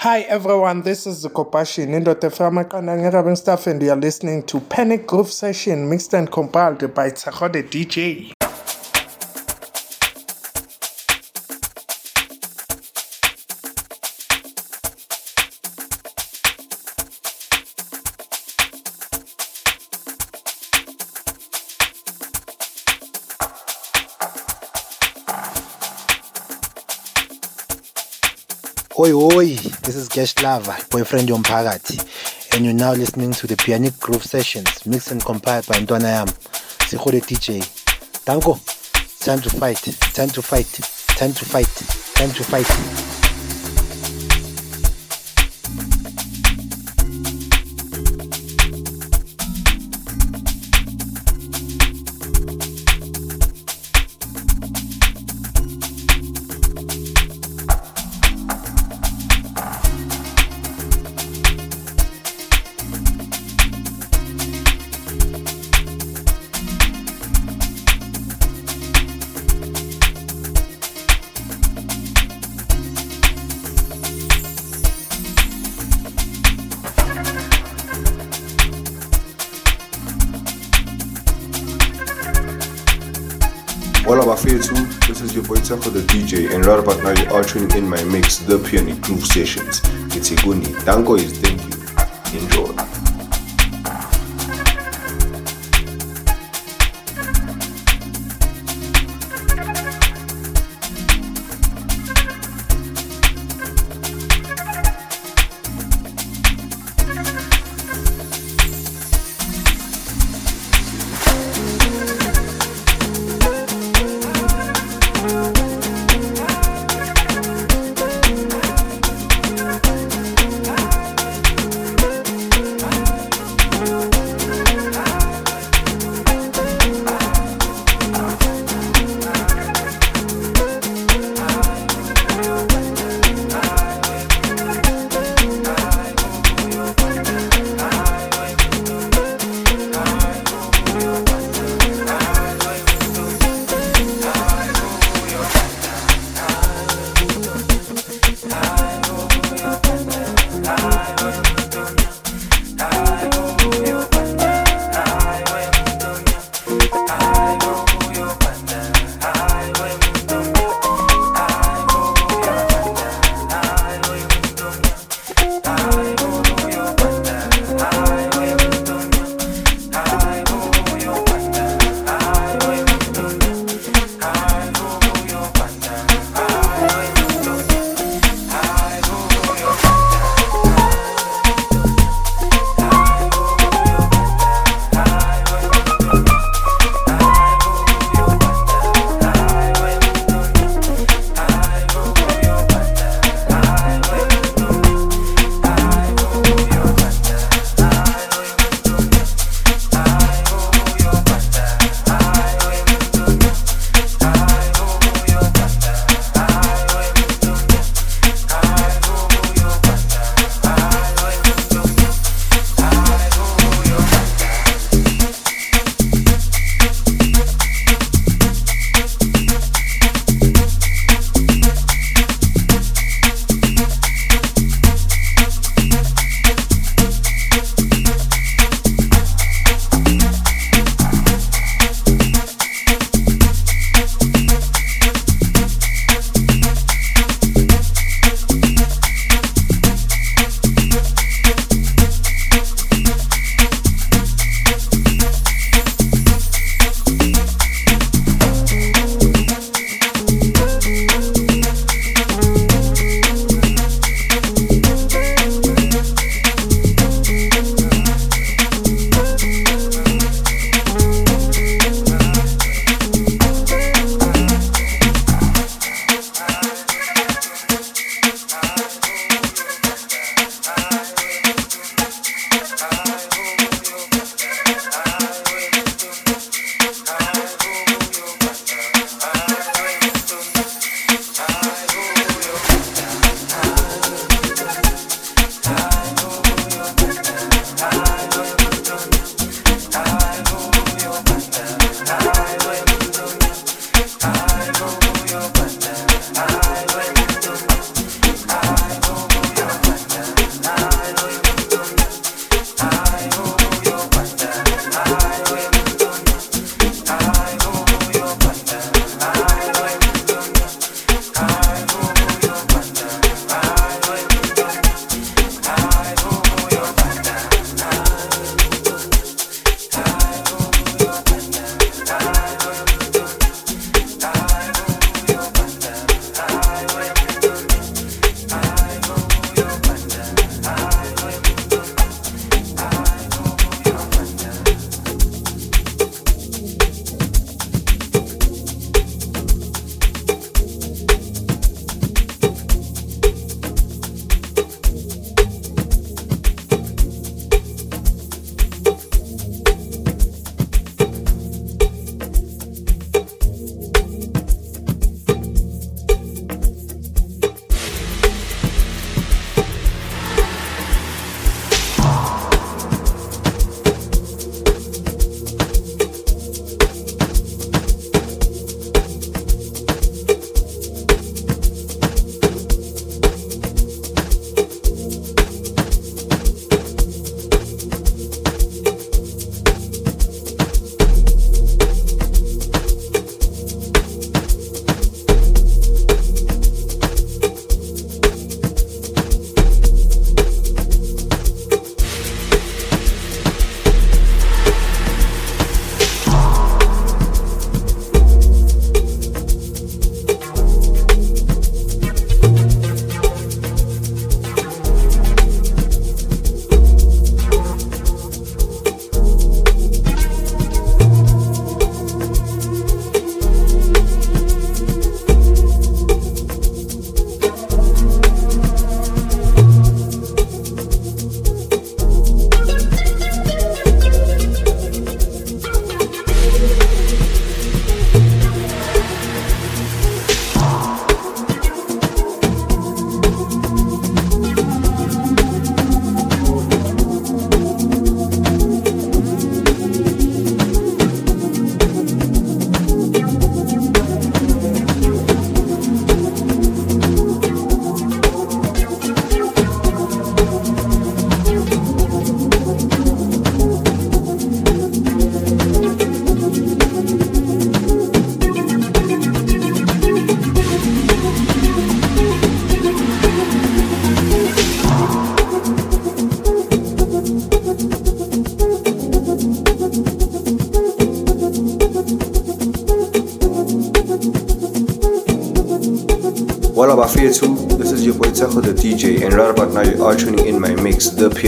Hi everyone, this is Zukopashi, Nindote Framakana Staff, and you are listening to Pianic Groove Session mixed and compiled by Tsakode DJ. This is Gesh Lava, boyfriend Yompagati, and you're now listening to the Pianic Groove Sessions, mixed and compiled by Ndwana Yam, Sikhole DJ. Danko, time to fight, time to fight, time to fight, time to fight. Não você, gente. Que segundo, tanco isso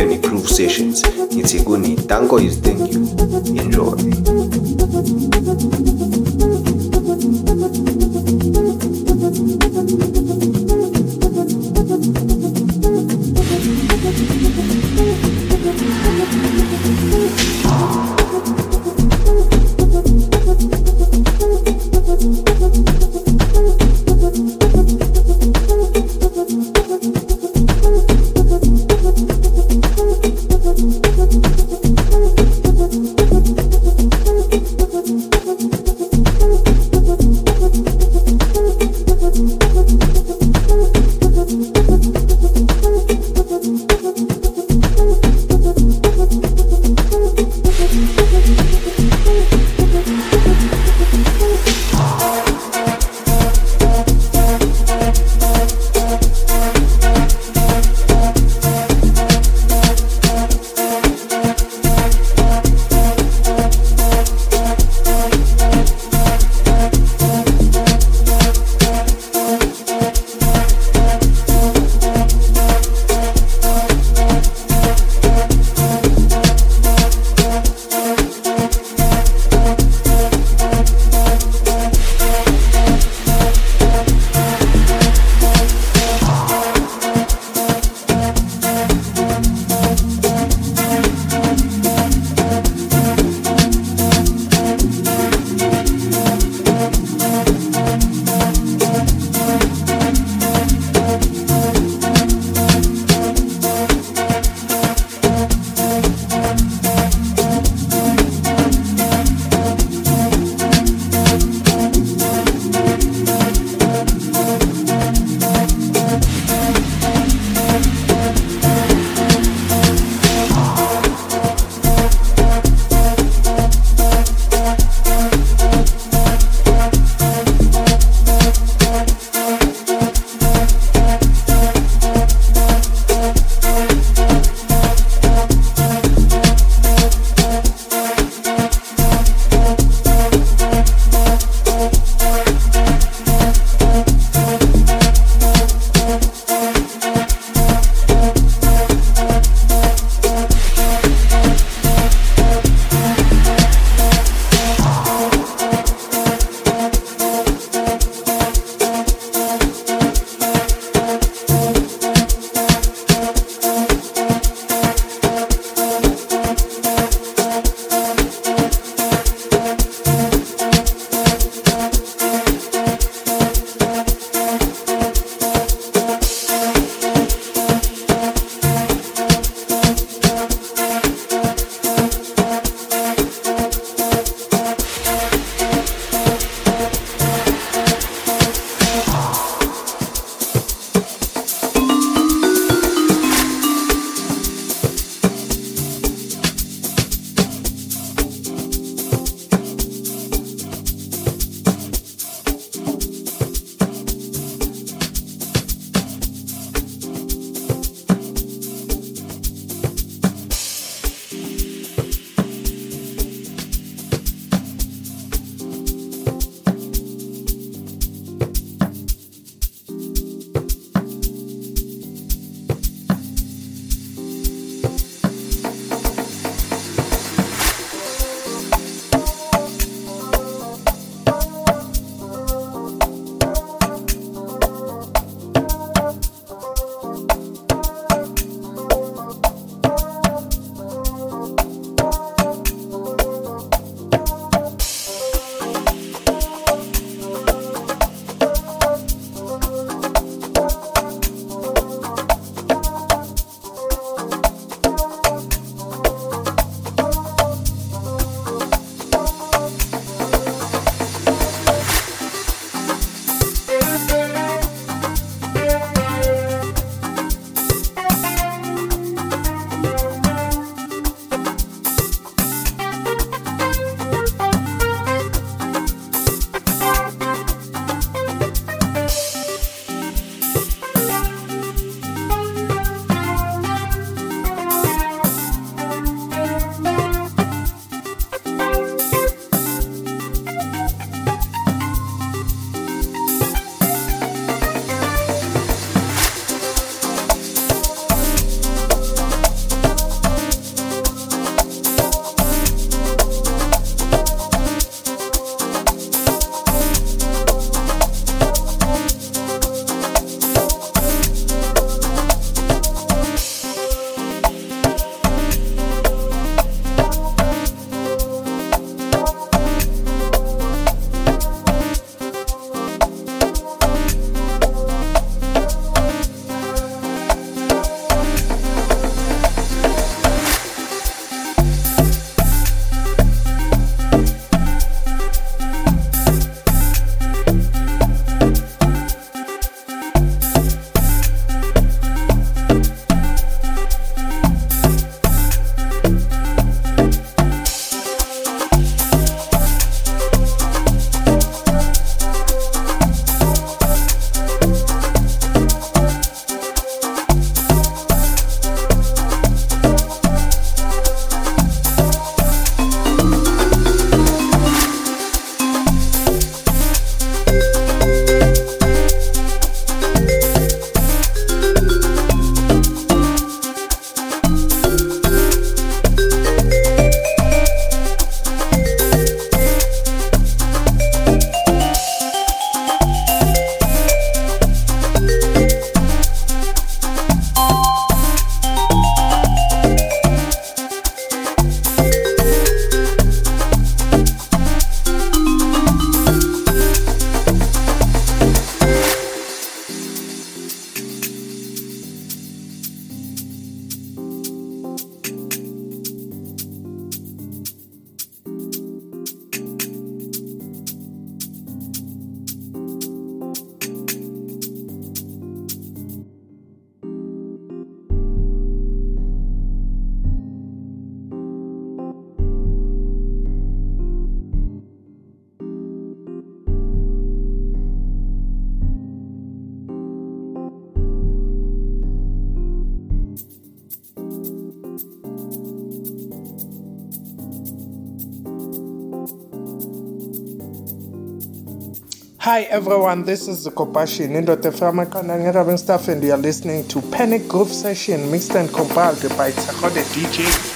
mix, The Pianic Groove Sessions. It's Iguni, Tango is thank you. Hi everyone, this is the Kopashi Nindote Framakana Staff and you are listening to Pianic Groove Session mixed and compiled by Tsakode DJ.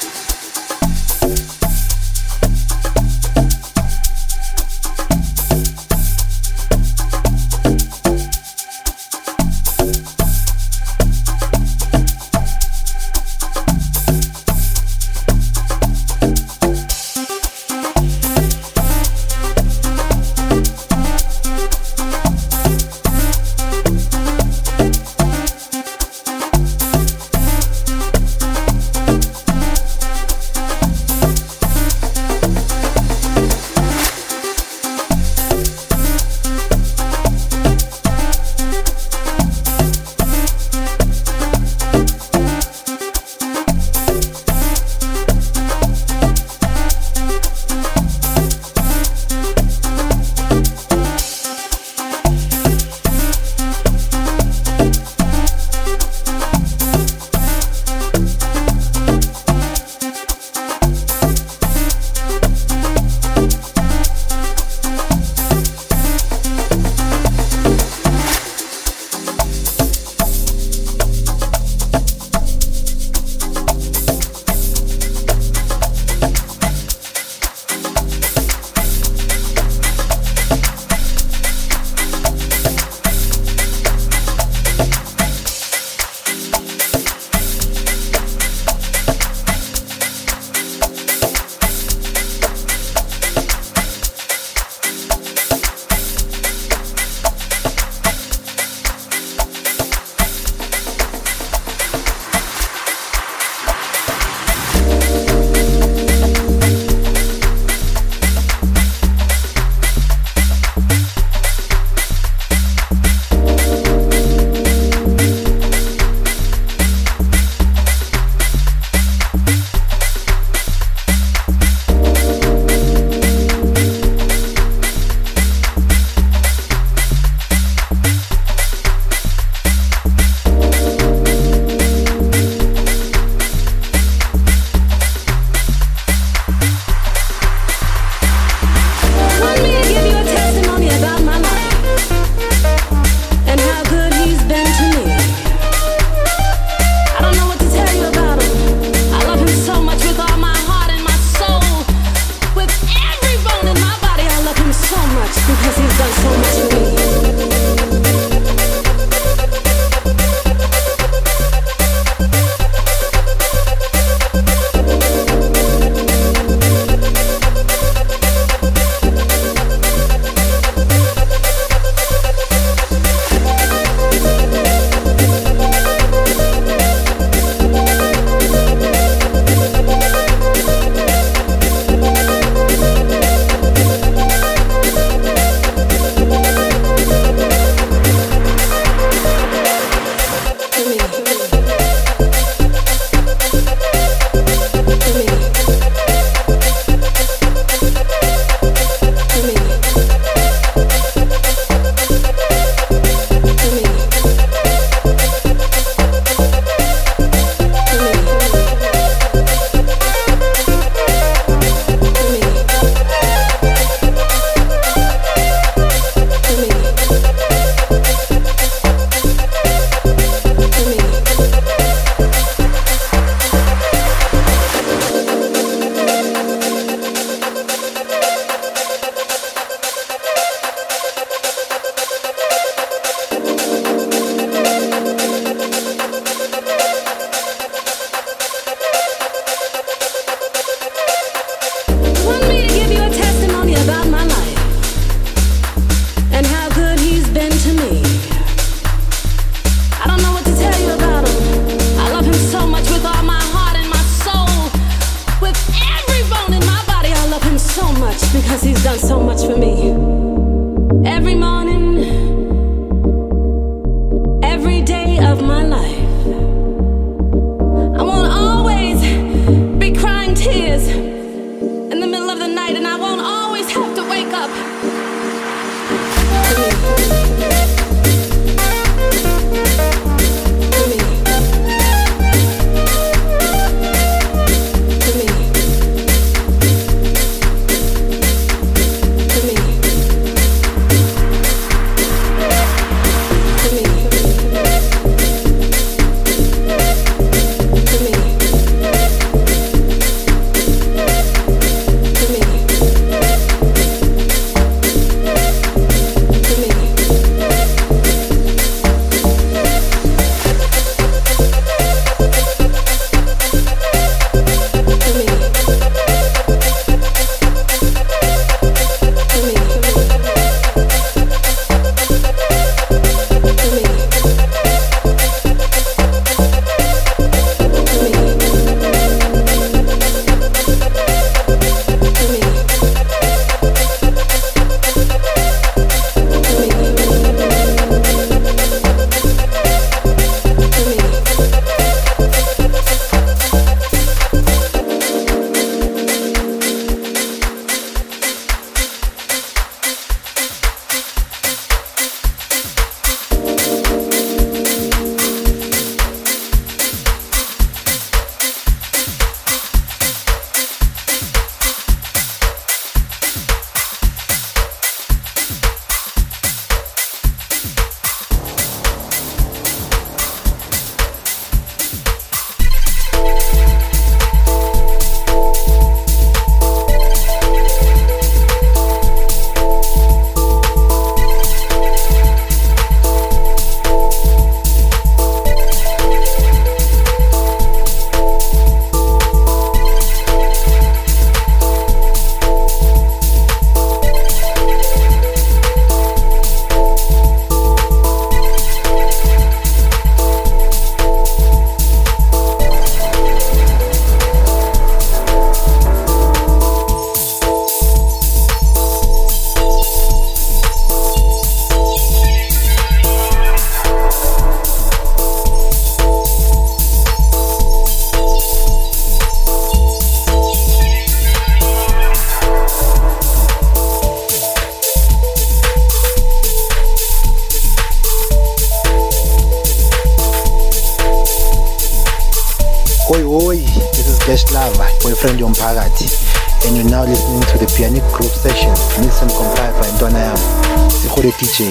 Boyfriend yomphakathi, and you're now listening to the Pianic Groove Sessions, mixed and compiled by Ntwana Yam, Sikole DJ.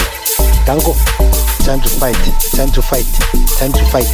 Danko, time to fight, time to fight, time to fight,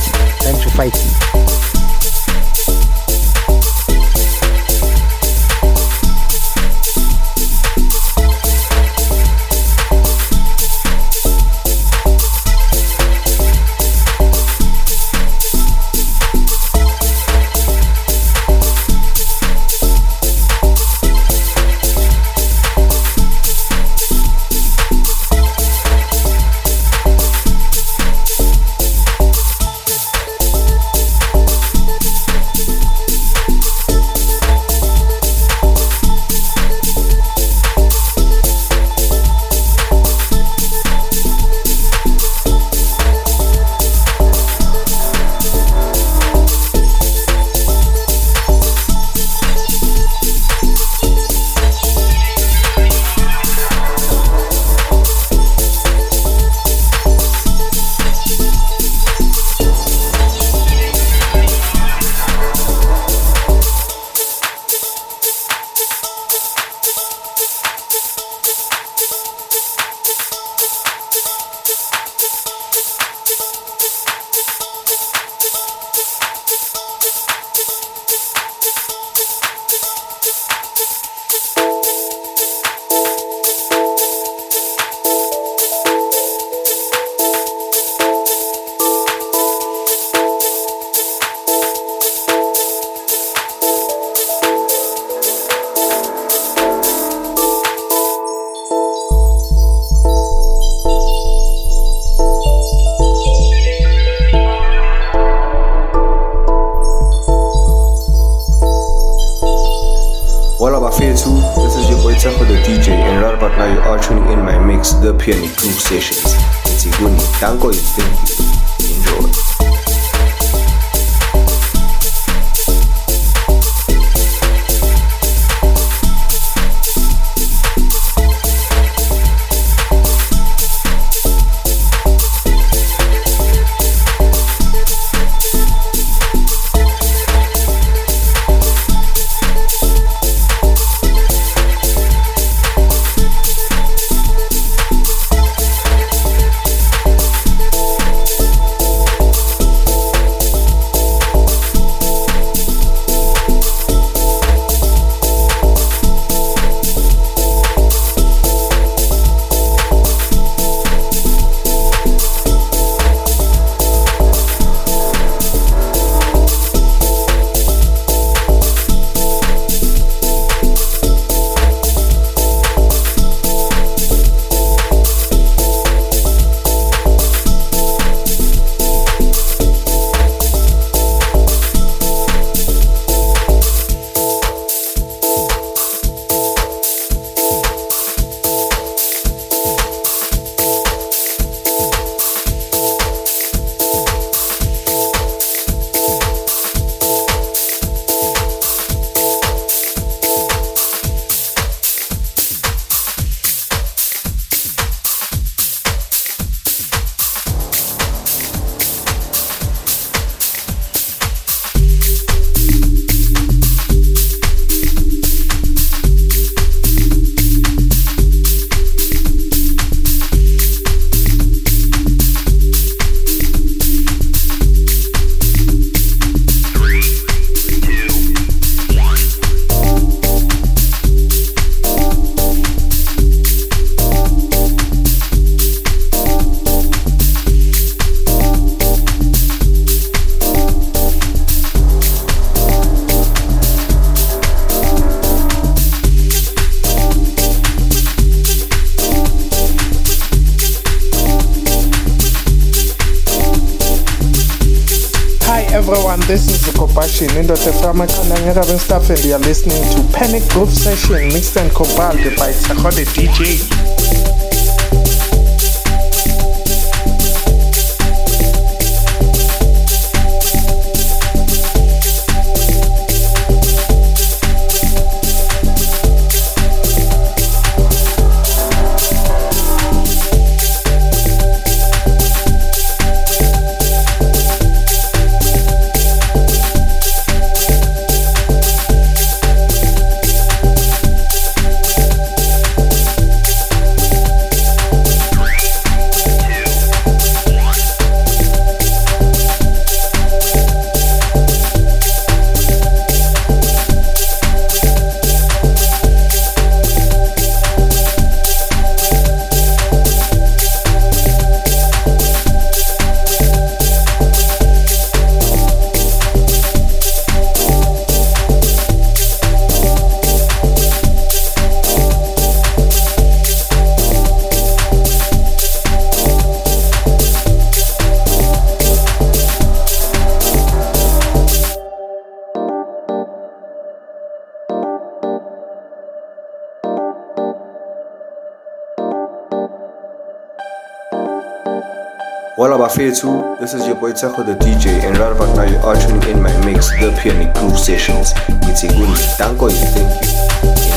Kevin Stuff and you're listening to Pianic Groove Session mixed and compiled by Sakode DJ. Walla Bafetu, this is your boy Taco the DJ, and right about now you are tuning in my mix, The Pianic Groove Sessions. It's a good Danko, thank you.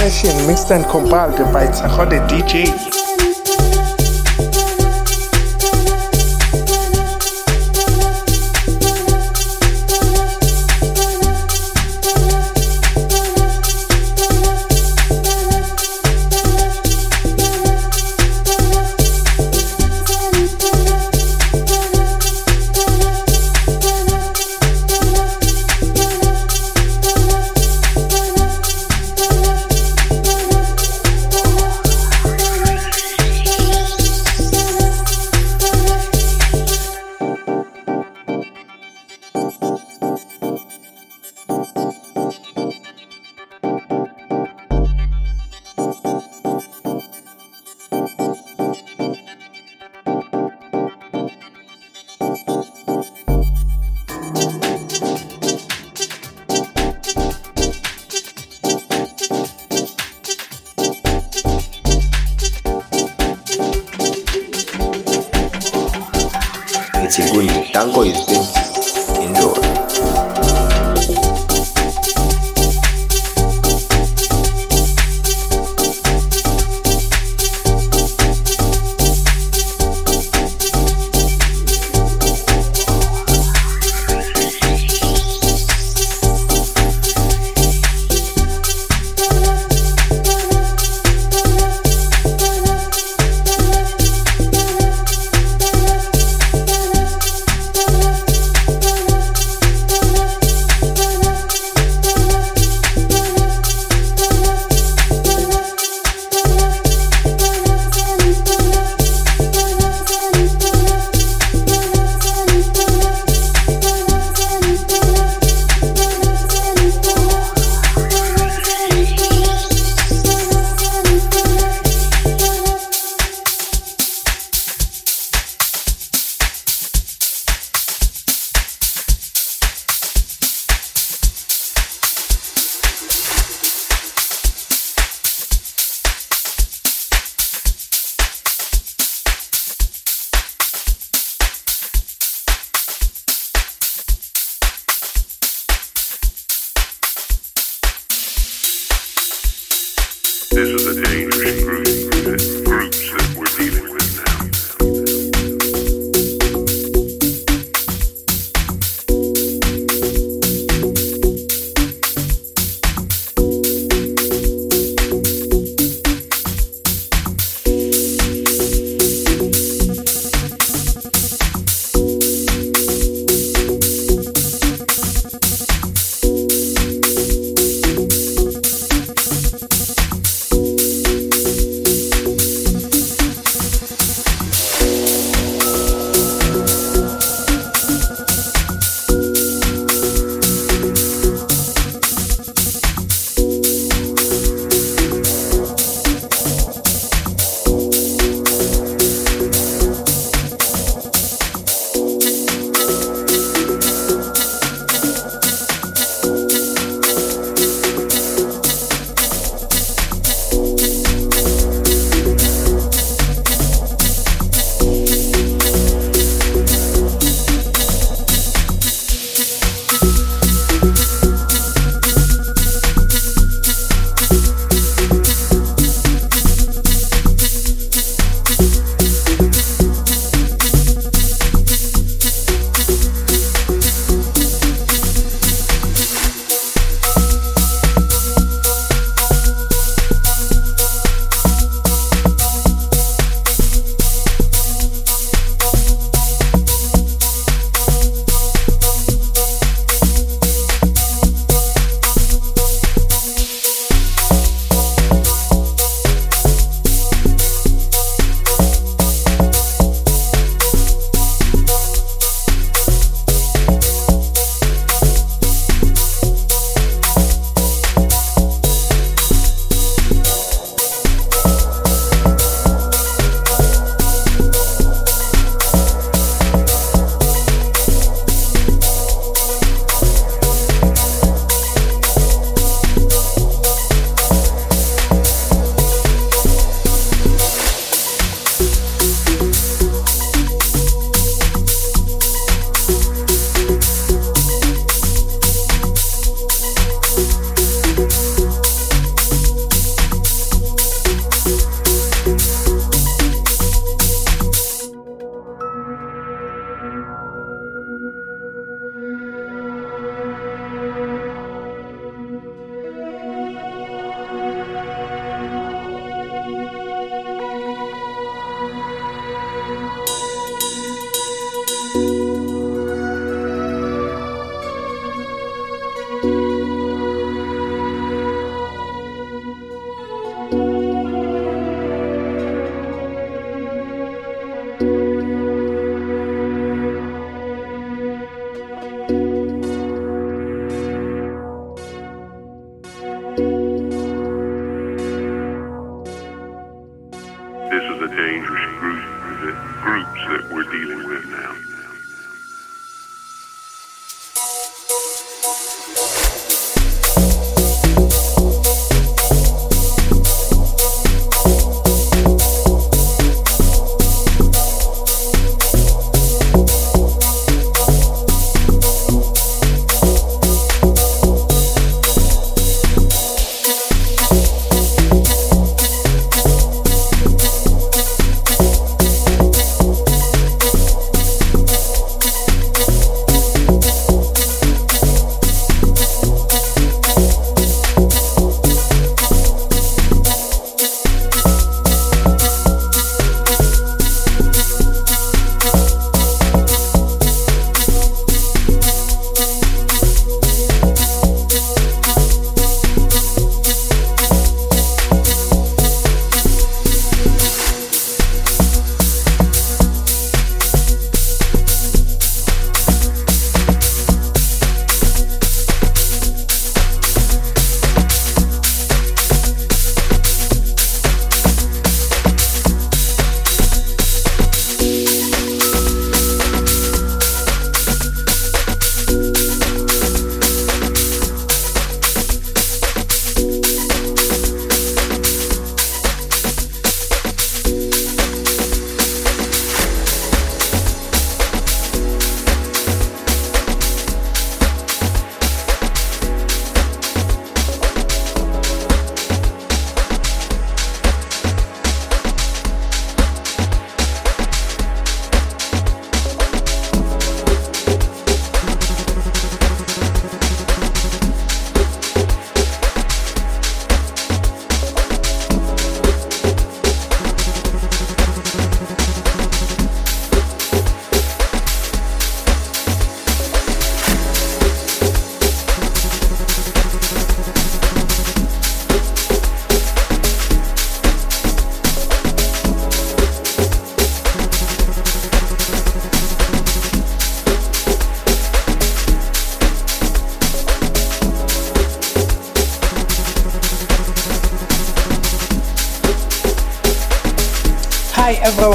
Session mixed and compiled by Tsahode DJ.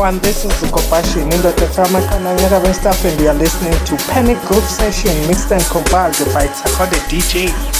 Everyone, this is Kopashi Nindote from Kananga stuff and you are listening to Pianic Groove Session mixed and compiled by Tsakode DJ.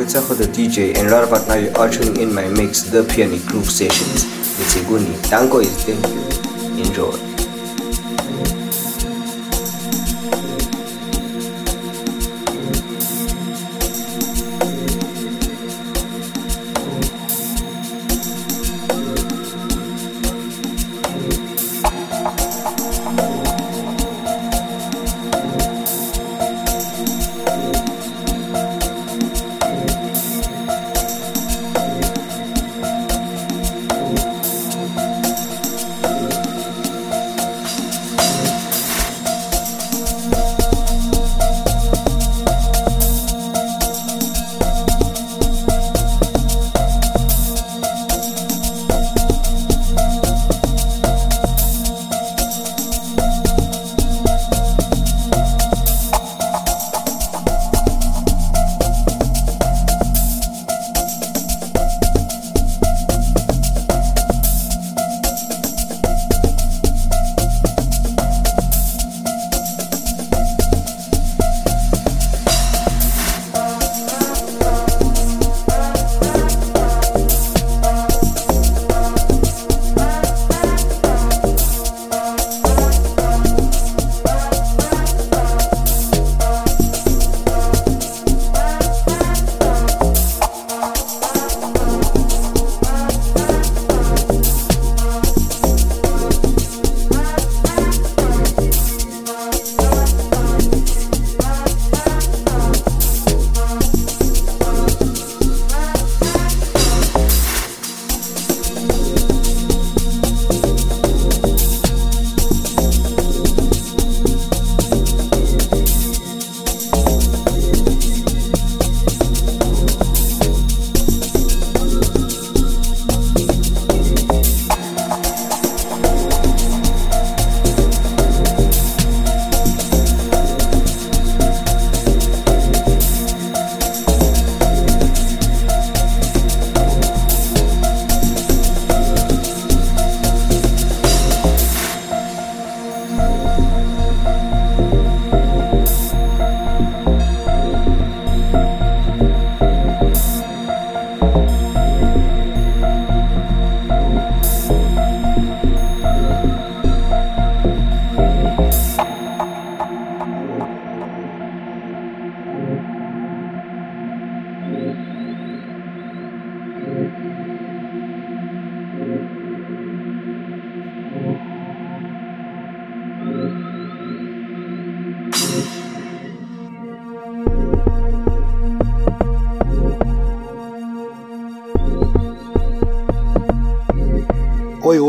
Your boy the DJ, and right about now you are tuning in my mix, The Pianic Groove Sessions. It's Iguni. Danko is thank you. Enjoy.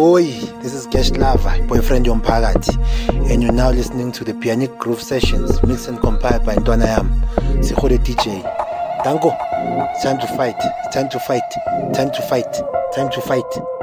Oi, this is Gesh Lava, boyfriend yomphakathi, and you're now listening to the Pianic Groove Sessions, mixed and compiled by Ntwana Yam, Sikhude DJ. It's time to fight, time to fight, time to fight, time to fight.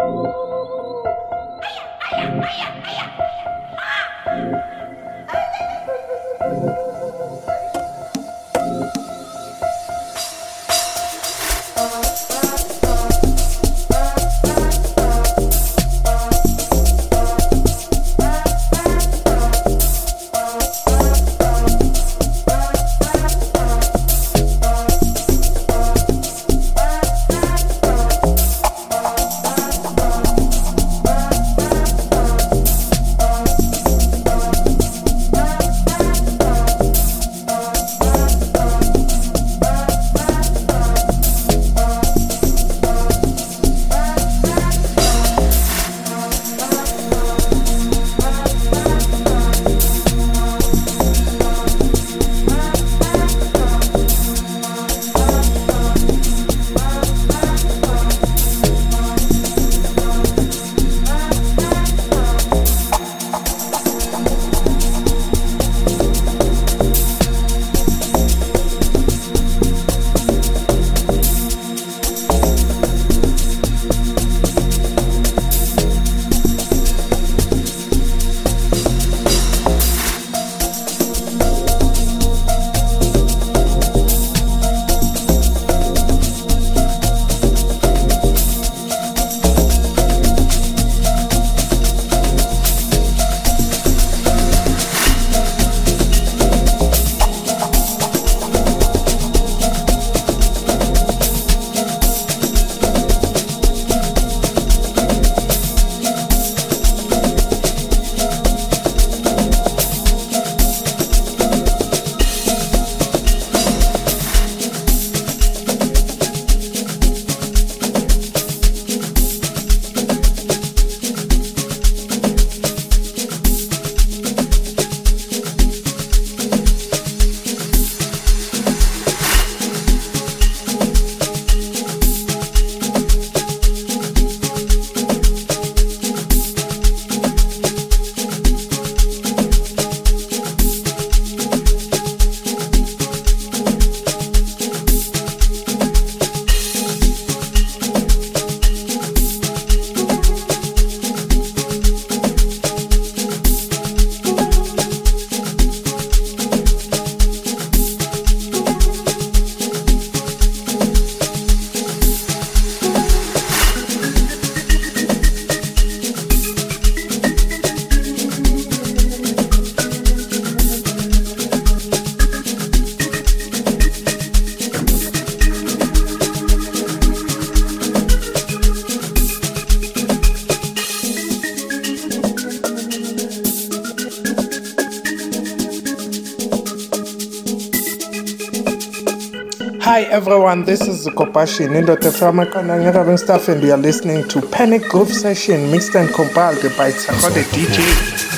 Everyone, this is the Kopashi Nindote Framakana Ngerabing Staff and you are listening to Pianic Groove Session mixed and compiled by Tsakode DJ.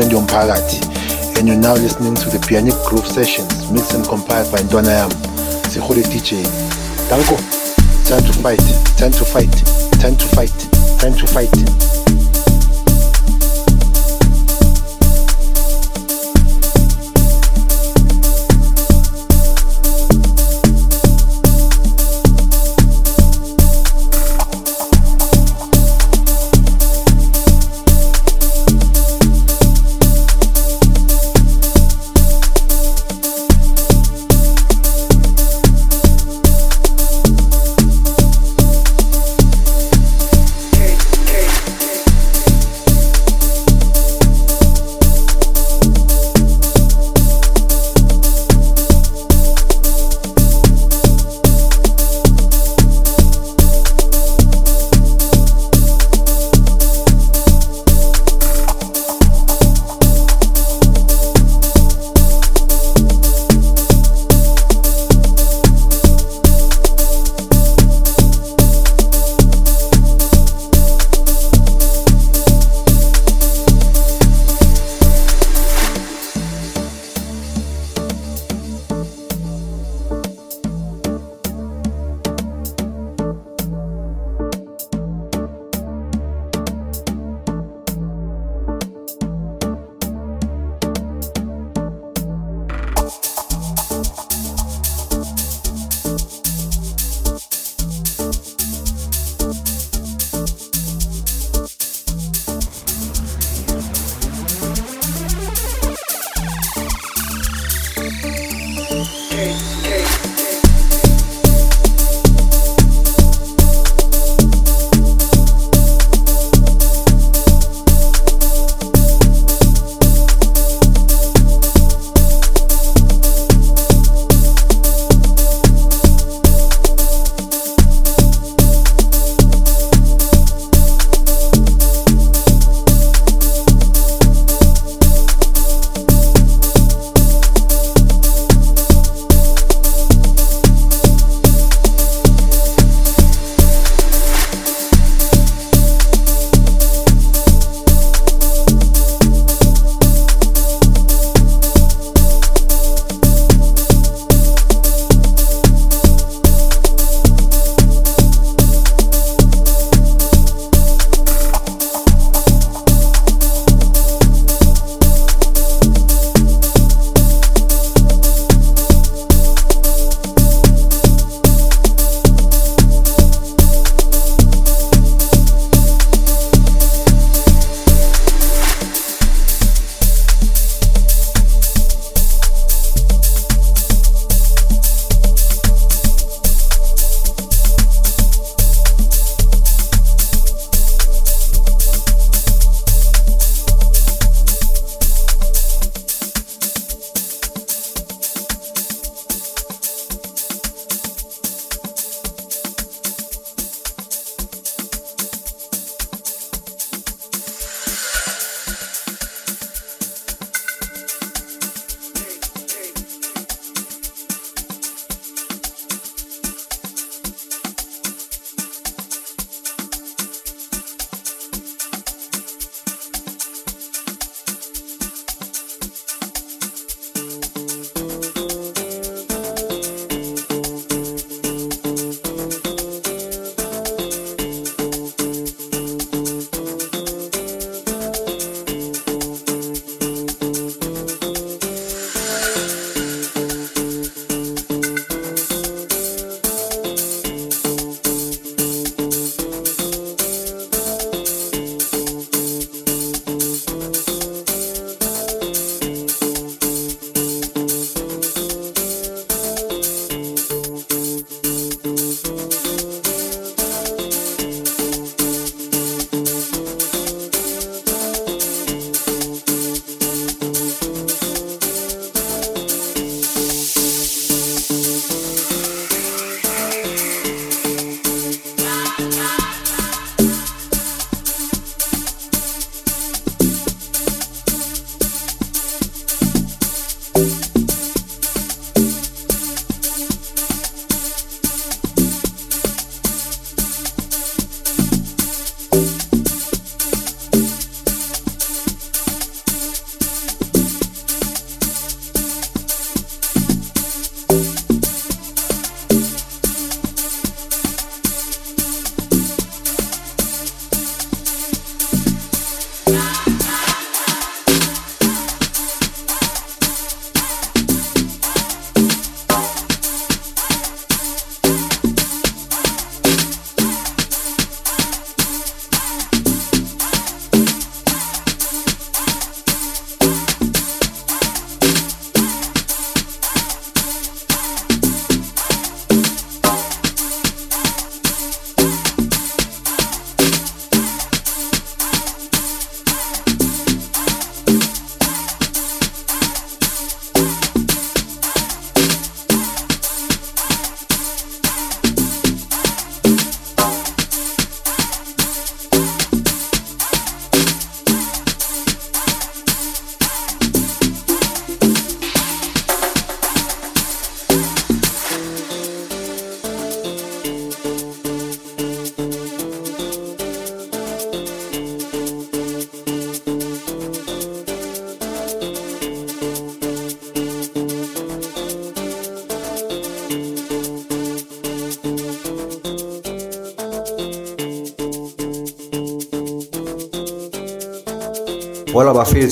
Yomphakathi, and you're now listening to the Pianic Groove Sessions, mixed and compiled by Ntwana Yam, Sikhure DJ. Danko, time to fight, time to fight, time to fight, time to fight.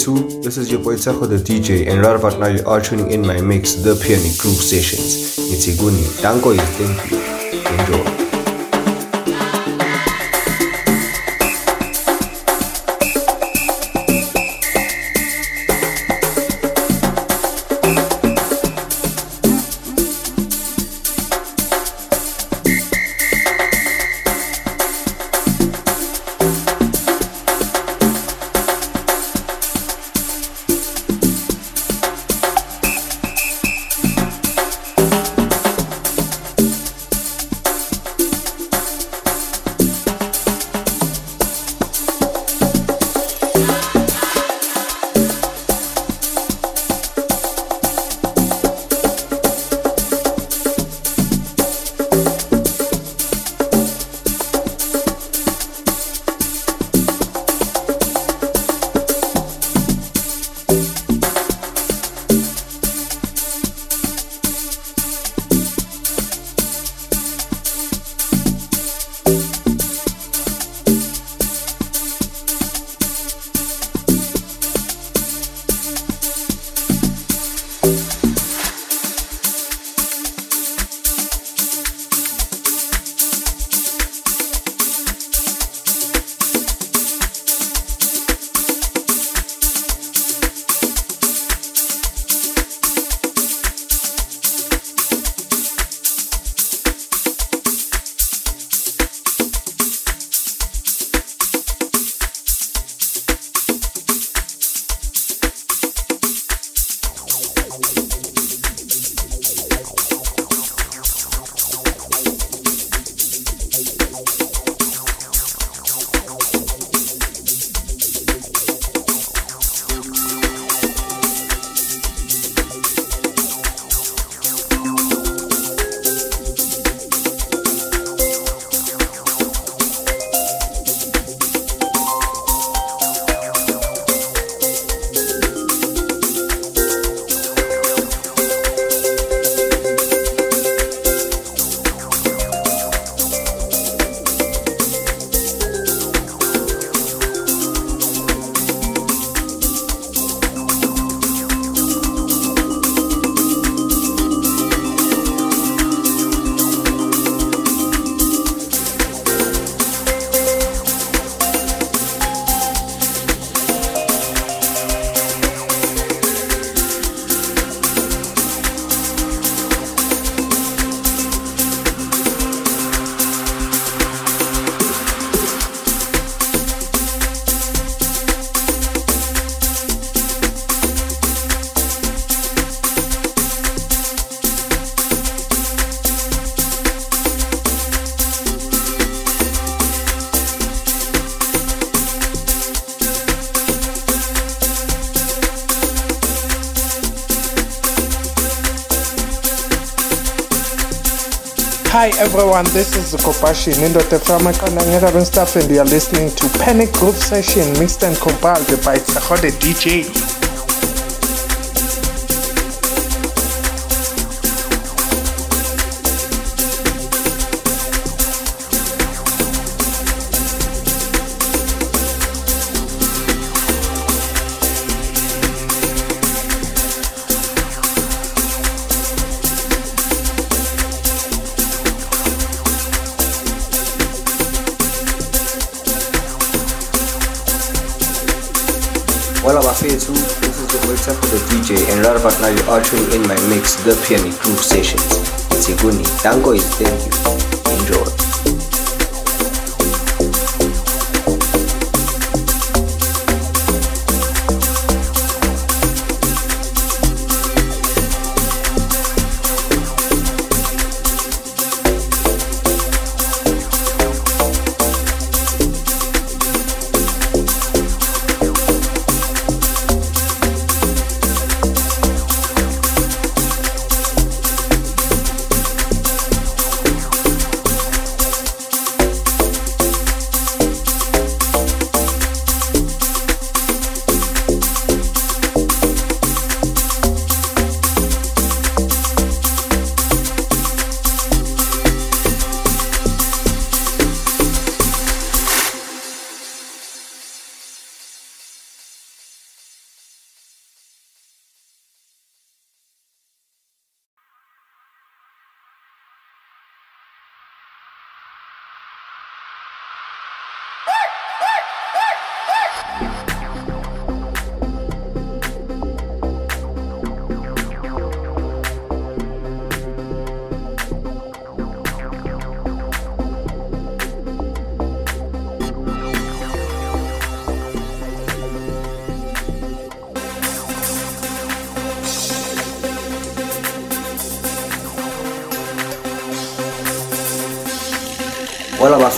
This is your boy Tacho the DJ, and right about now you are tuning in my mix, The Pianic Groove Sessions. It's Iguni. Danko is thank you. Enjoy. Hi everyone, this is Kopashi Nindote from Kanangera stuff and you are listening to Pianic Groove Session mixed and compiled by Tsahode DJ. Are in my mix, The Pianic Groove Sessions. It's Iguni. Danko is thank you.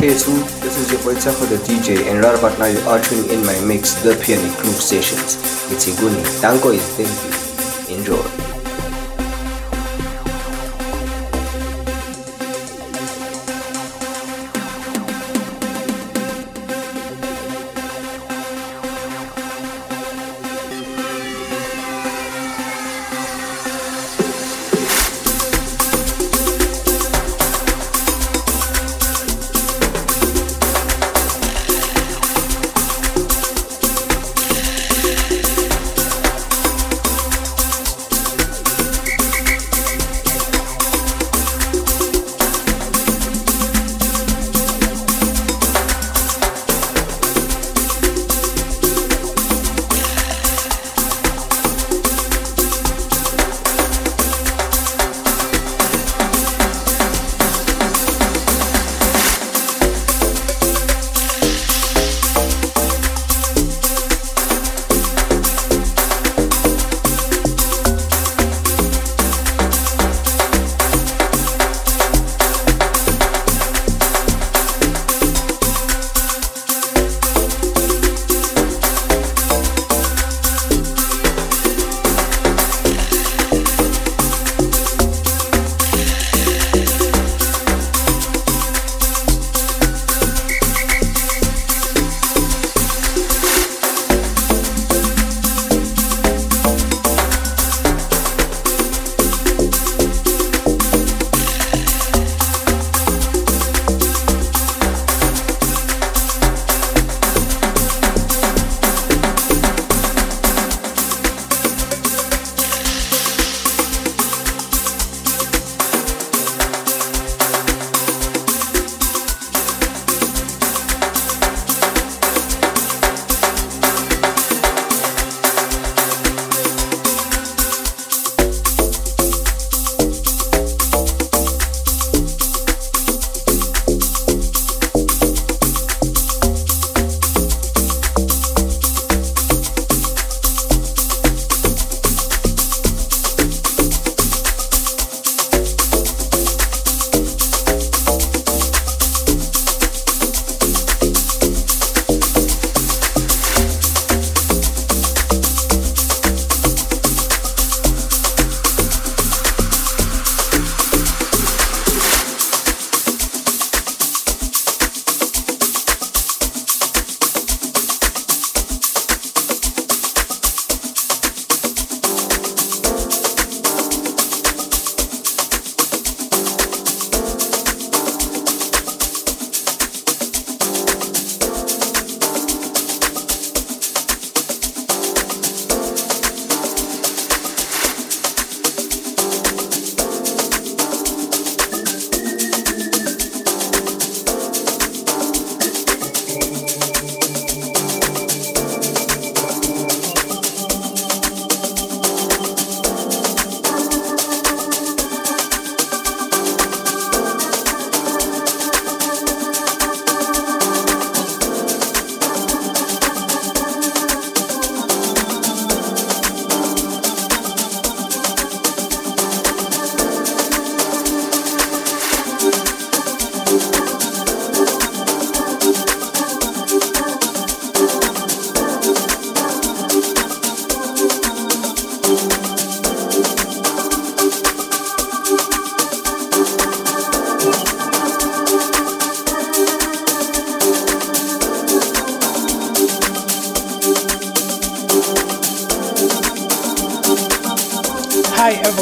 Wala bafethu, this is your boy Techo the DJ, and right about now you are tuning in my mix, the Pianic Groove Sessions. It's Iguni. Danko is thank you. Enjoy.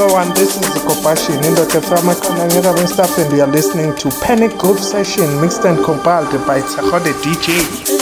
Everyone, this is Kopashi Nindote from Economic Stuff and you are listening to Pianic Groove Session mixed and compiled by Tsahode DJ.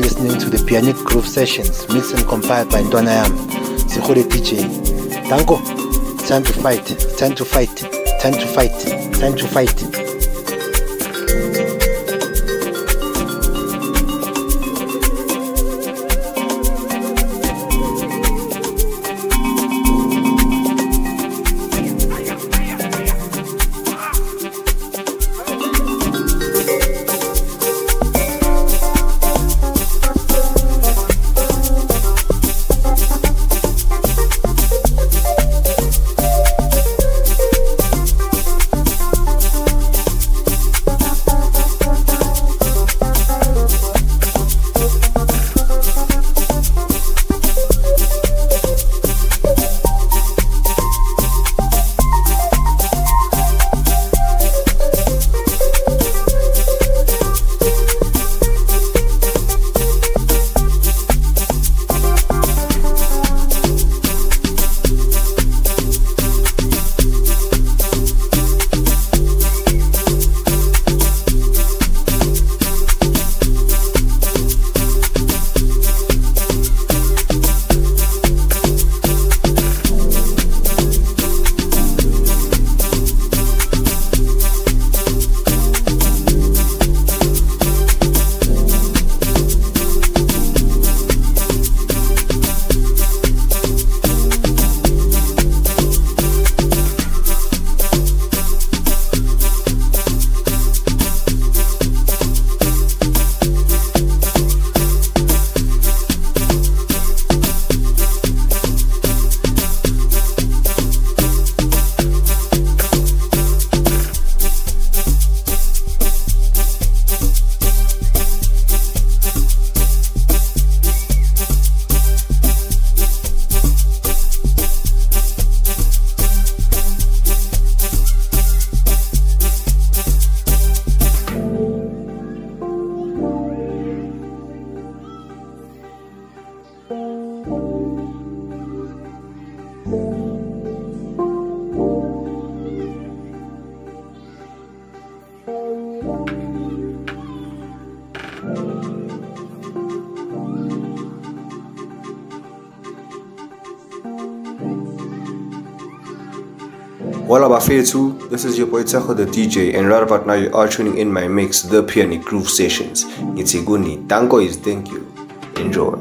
Listening to the Pianic Groove Sessions mixed and compiled by Ntwana Yam, Sikhure DJ. Danko, time to fight, time to fight, time to fight, time to fight. Wala Bafetu, this is your boy Tejo the DJ, and right about now you are tuning in my mix, The Pianic Groove Sessions. It's Iguni. Tango is thank you. Enjoy.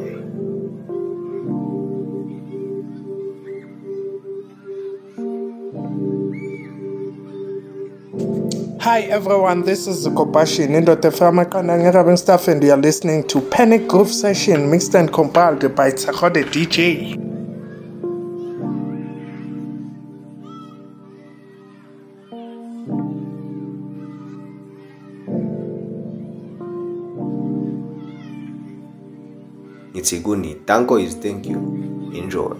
Hi everyone, this is Kopashi Nindote Framakana Rabin Staff and you are listening to Pianic Groove Session mixed and compiled by the DJ. It's Iguni. Tango is thank you. Enjoy.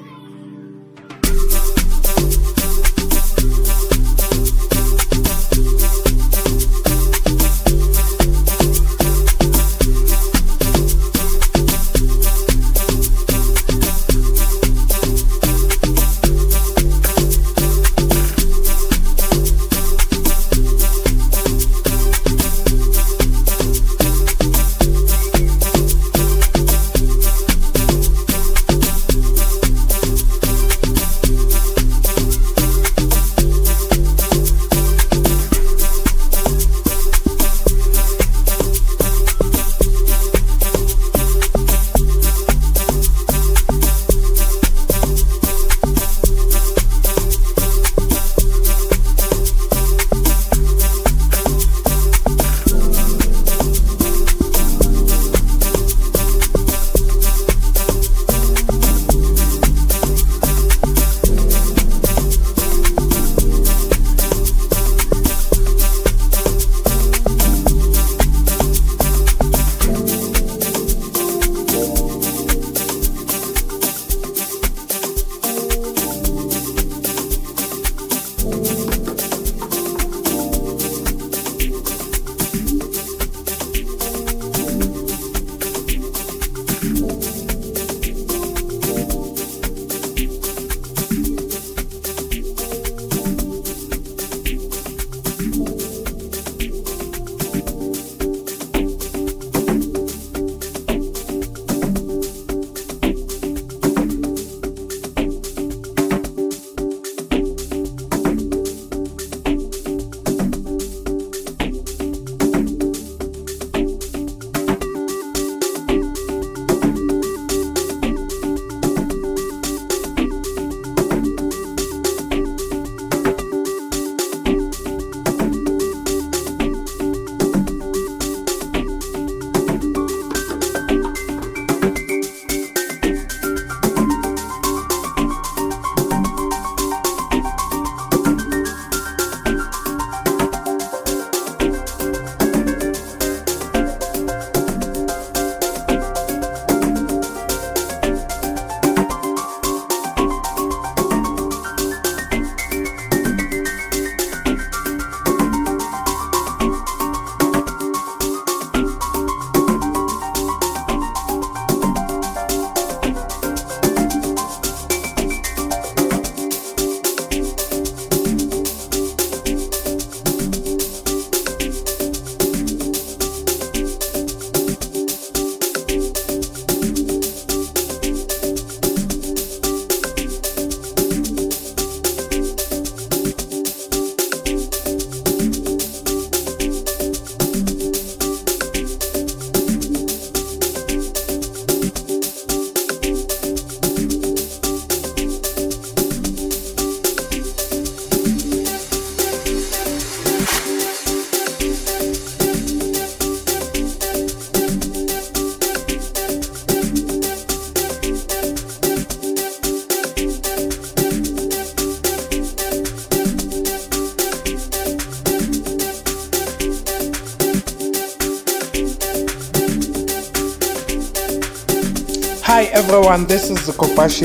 Everyone, this is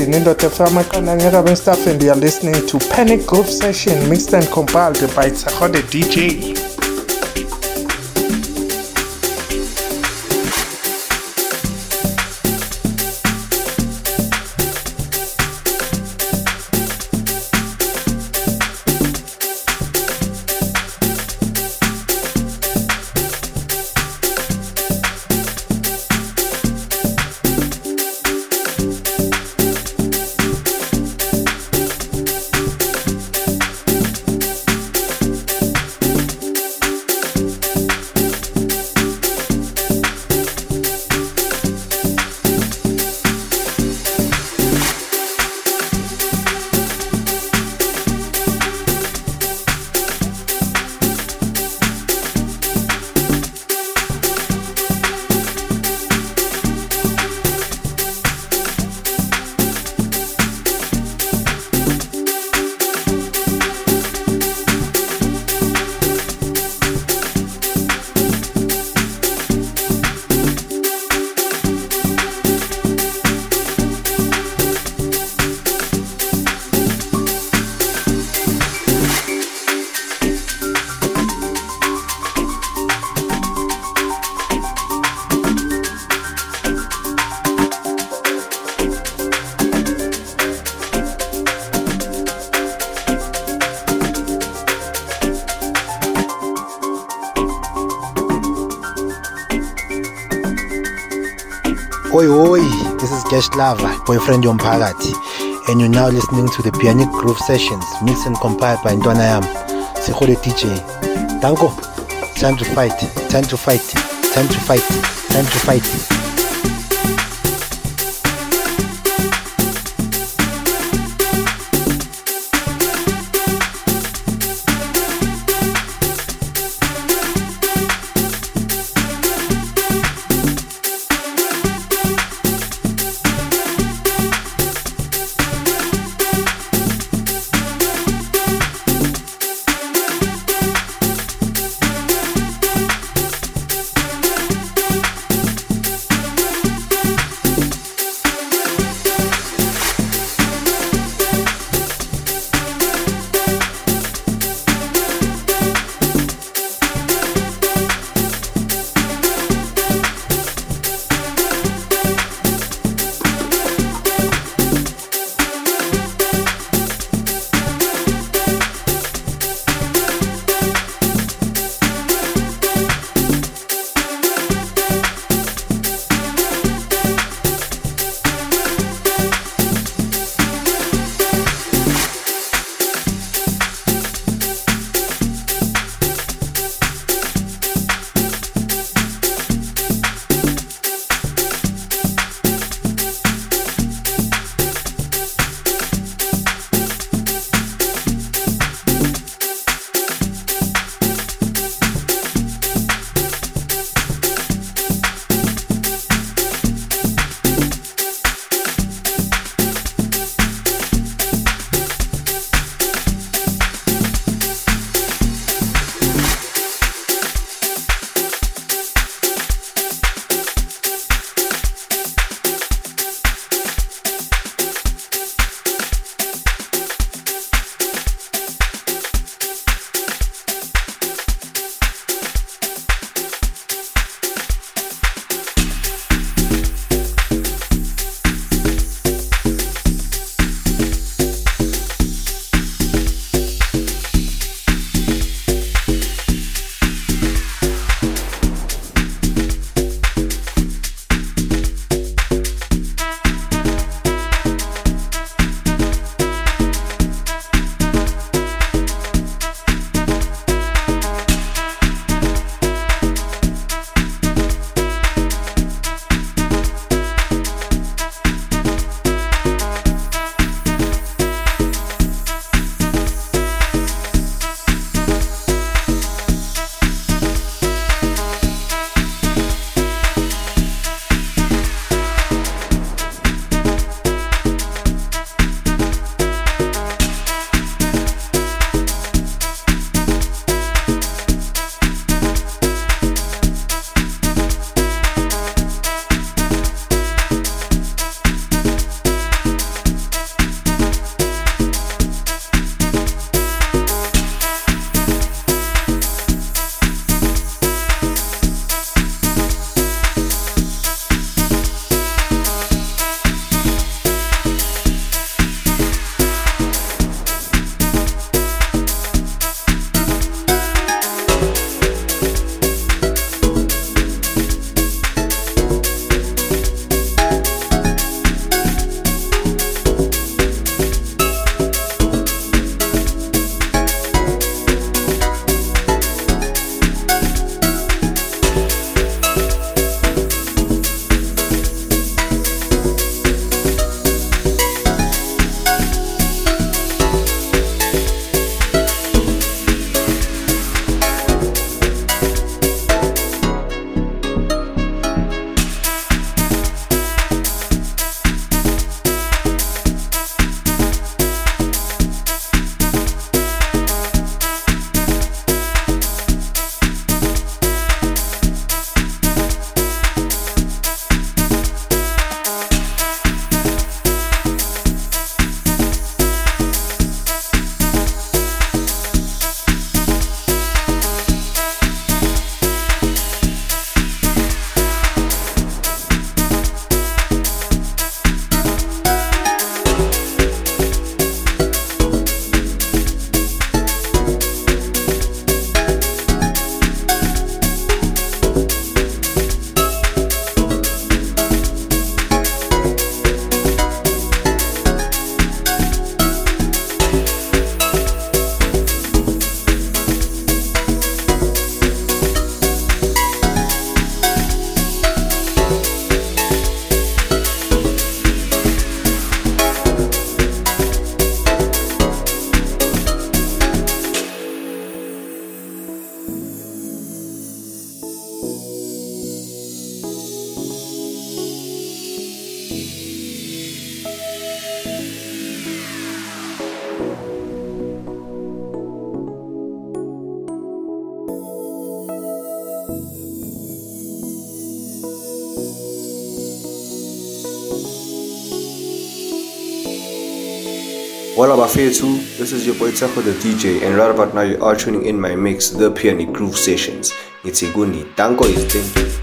Nindote Framakana Rabin Staff and you are listening to Pianic Groove Session mixed and compiled by the DJ. Gesh Lava, boyfriend yomphakathi, and you're now listening to the Pianic Groove Sessions, mixed and compiled by Ntwana Yam, Sekgole DJ. Danko, time to fight, time to fight, time to fight, time to fight. Bafetu, this is your boy Tsecho the DJ, and right about now you are tuning in my mix, The Pianic Groove Sessions. It's a Iguni. Tango is thank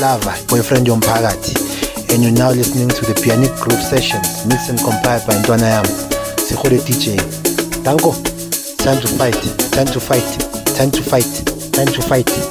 Lava, boyfriend yomphakathi, and you're now listening to the Pianic Groove Sessions, mixed and compiled by Ntwana Yam, Sikhure DJ. Danko, time to fight, time to fight, time to fight, time to fight.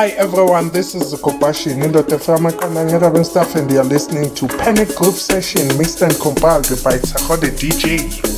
Hi everyone, this is Kopashi Nindote from Kananyara stuff and you're listening to Pianic Groove Session mixed and compiled by Tsakode DJ.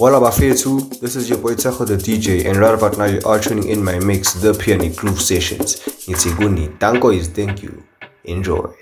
What up, too? This is your boy Tacho the DJ, and right about now you are tuning in my mix, The Pianic Groove Sessions. It's Iguni. Tango is thank you. Enjoy.